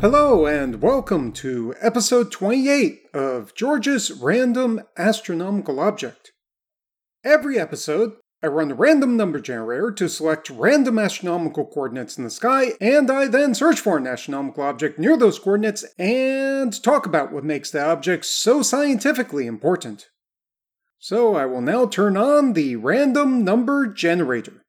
Hello, and welcome to episode 28 of George's Random Astronomical Object. Every episode, I run a random number generator to select random astronomical coordinates in the sky, and I then search for an astronomical object near those coordinates and talk about what makes the object so scientifically important. So I will now turn on the random number generator.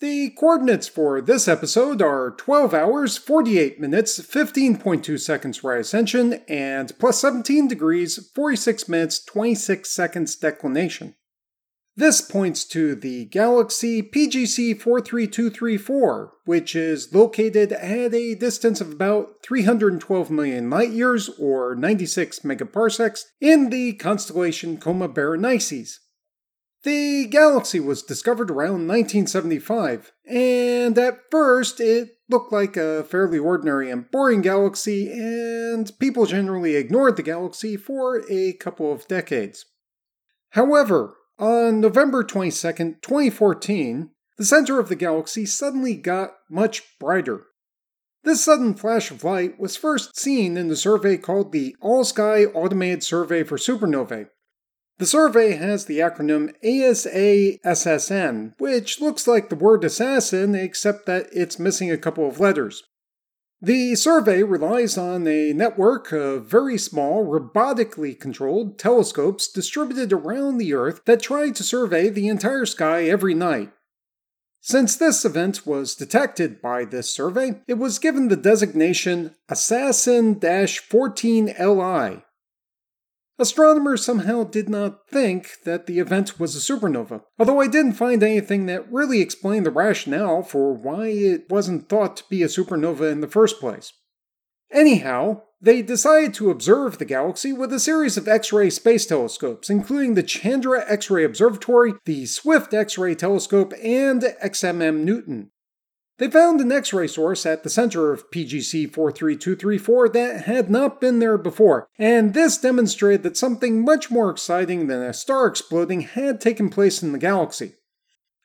The coordinates for this episode are 12 hours, 48 minutes, 15.2 seconds right ascension, and plus 17 degrees, 46 minutes, 26 seconds declination. This points to the galaxy PGC 43234, which is located at a distance of about 312 million light years or 96 megaparsecs in the constellation Coma Berenices. The galaxy was discovered around 1975, and at first it looked like a fairly ordinary and boring galaxy, and people generally ignored the galaxy for a couple of decades. However, on November 22, 2014, the center of the galaxy suddenly got much brighter. This sudden flash of light was first seen in the survey called the All Sky Automated Survey for Supernovae, the survey has the acronym ASASSN, which looks like the word assassin except that it's missing a couple of letters. The survey relies on a network of very small, robotically controlled telescopes distributed around the Earth that try to survey the entire sky every night. Since this event was detected by this survey, it was given the designation Assassin 14 LI, Astronomers somehow did not think that the event was a supernova, although I didn't find anything that really explained the rationale for why it wasn't thought to be a supernova in the first place. Anyhow, they decided to observe the galaxy with a series of X ray space telescopes, including the Chandra X ray Observatory, the Swift X ray Telescope, and XMM Newton. They found an X ray source at the center of PGC 43234 that had not been there before, and this demonstrated that something much more exciting than a star exploding had taken place in the galaxy.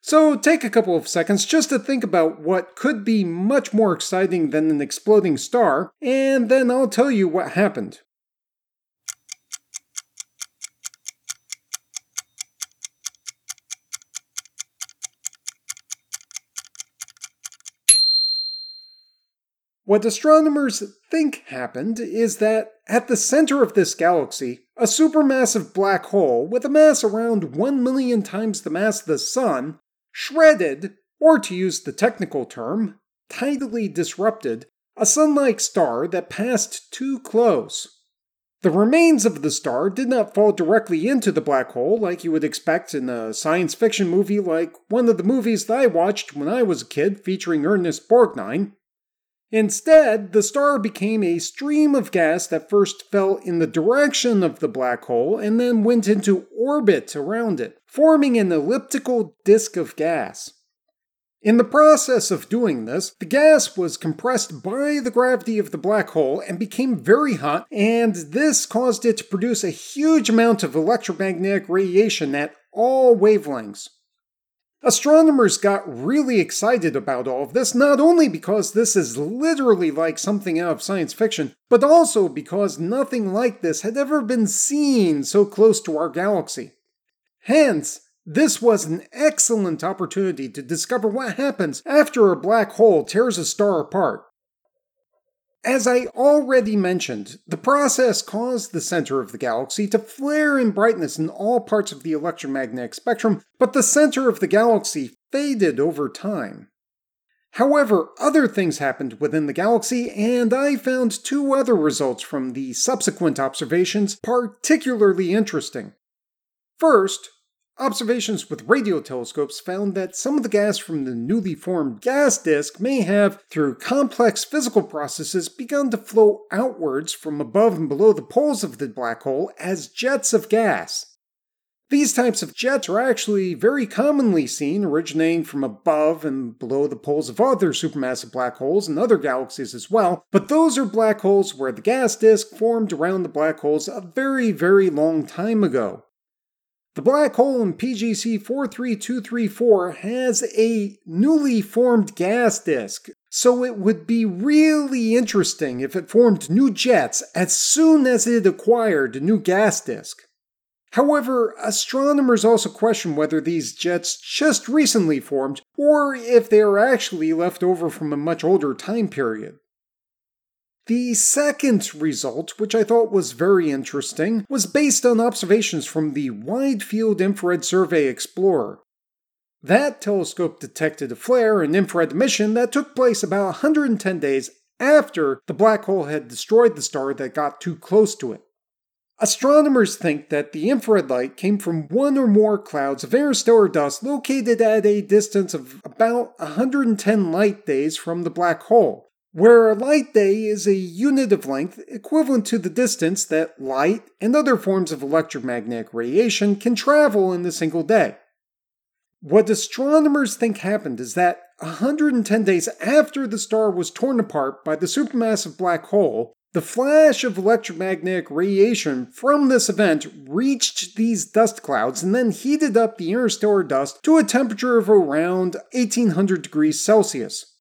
So take a couple of seconds just to think about what could be much more exciting than an exploding star, and then I'll tell you what happened. What astronomers think happened is that at the center of this galaxy, a supermassive black hole with a mass around 1 million times the mass of the Sun shredded, or to use the technical term, tidally disrupted, a sun like star that passed too close. The remains of the star did not fall directly into the black hole like you would expect in a science fiction movie like one of the movies that I watched when I was a kid featuring Ernest Borgnine. Instead, the star became a stream of gas that first fell in the direction of the black hole and then went into orbit around it, forming an elliptical disk of gas. In the process of doing this, the gas was compressed by the gravity of the black hole and became very hot, and this caused it to produce a huge amount of electromagnetic radiation at all wavelengths. Astronomers got really excited about all of this, not only because this is literally like something out of science fiction, but also because nothing like this had ever been seen so close to our galaxy. Hence, this was an excellent opportunity to discover what happens after a black hole tears a star apart. As I already mentioned, the process caused the center of the galaxy to flare in brightness in all parts of the electromagnetic spectrum, but the center of the galaxy faded over time. However, other things happened within the galaxy, and I found two other results from the subsequent observations particularly interesting. First, observations with radio telescopes found that some of the gas from the newly formed gas disk may have, through complex physical processes, begun to flow outwards from above and below the poles of the black hole as jets of gas. These types of jets are actually very commonly seen originating from above and below the poles of other supermassive black holes and other galaxies as well, but those are black holes where the gas disk formed around the black holes a very, very long time ago. The black hole in PGC 43234 has a newly formed gas disk, so it would be really interesting if it formed new jets as soon as it acquired a new gas disk. However, astronomers also question whether these jets just recently formed or if they are actually left over from a much older time period. The second result, which I thought was very interesting, was based on observations from the Wide Field Infrared Survey Explorer. That telescope detected a flare and infrared emission that took place about 110 days after the black hole had destroyed the star that got too close to it. Astronomers think that the infrared light came from one or more clouds of interstellar dust located at a distance of about 110 light days from the black hole, where a light day is a unit of length equivalent to the distance that light and other forms of electromagnetic radiation can travel in a single day. What astronomers think happened is that 110 days after the star was torn apart by the supermassive black hole, the flash of electromagnetic radiation from this event reached these dust clouds and then heated up the interstellar dust to a temperature of around 1800 degrees Celsius.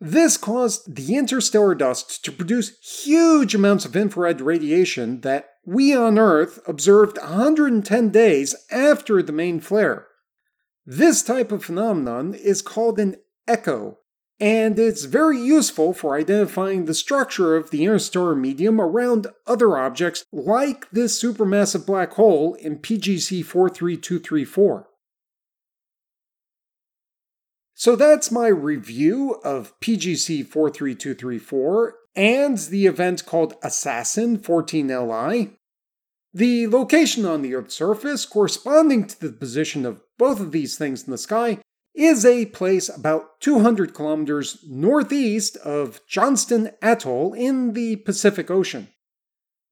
This caused the interstellar dust to produce huge amounts of infrared radiation that we on Earth observed 110 days after the main flare. This type of phenomenon is called an echo, and it's very useful for identifying the structure of the interstellar medium around other objects like this supermassive black hole in PGC 43234. So that's my review of PGC 43234 and the event called Assassin 14Li. The location on the Earth's surface, corresponding to the position of both of these things in the sky, is a place about 200 kilometers northeast of Johnston Atoll in the Pacific Ocean.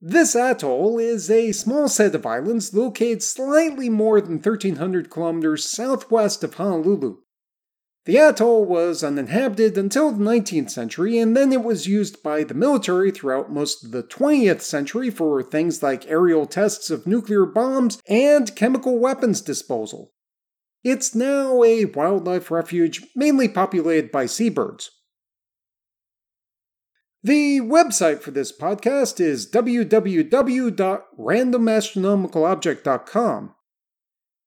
This atoll is a small set of islands located slightly more than 1300 kilometers southwest of Honolulu. The atoll was uninhabited until the 19th century, and then it was used by the military throughout most of the 20th century for things like aerial tests of nuclear bombs and chemical weapons disposal. It's now a wildlife refuge mainly populated by seabirds. The website for this podcast is www.randomastronomicalobject.com.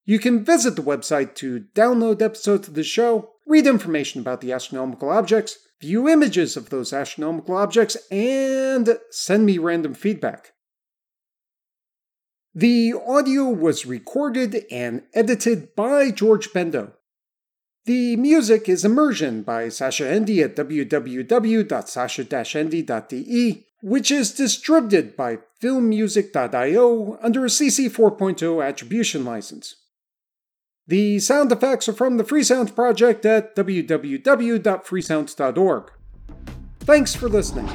You can visit the website to download episodes of the show, read information about the astronomical objects, view images of those astronomical objects, and send me random feedback. The audio was recorded and edited by George Bendo. The music is Immersion by Sascha Ende at www.sascha-ende.de, which is distributed by filmmusic.io under a CC 4.0 attribution license. The sound effects are from the Freesound Project at www.freesound.org. Thanks for listening.